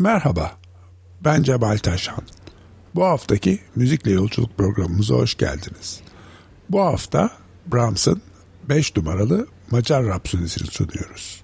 Merhaba, ben Cemal Taşan. Bu haftaki Müzikle Yolculuk programımıza hoş geldiniz. Bu hafta Brahms'ın 5 numaralı Macar Rapsodisini sunuyoruz.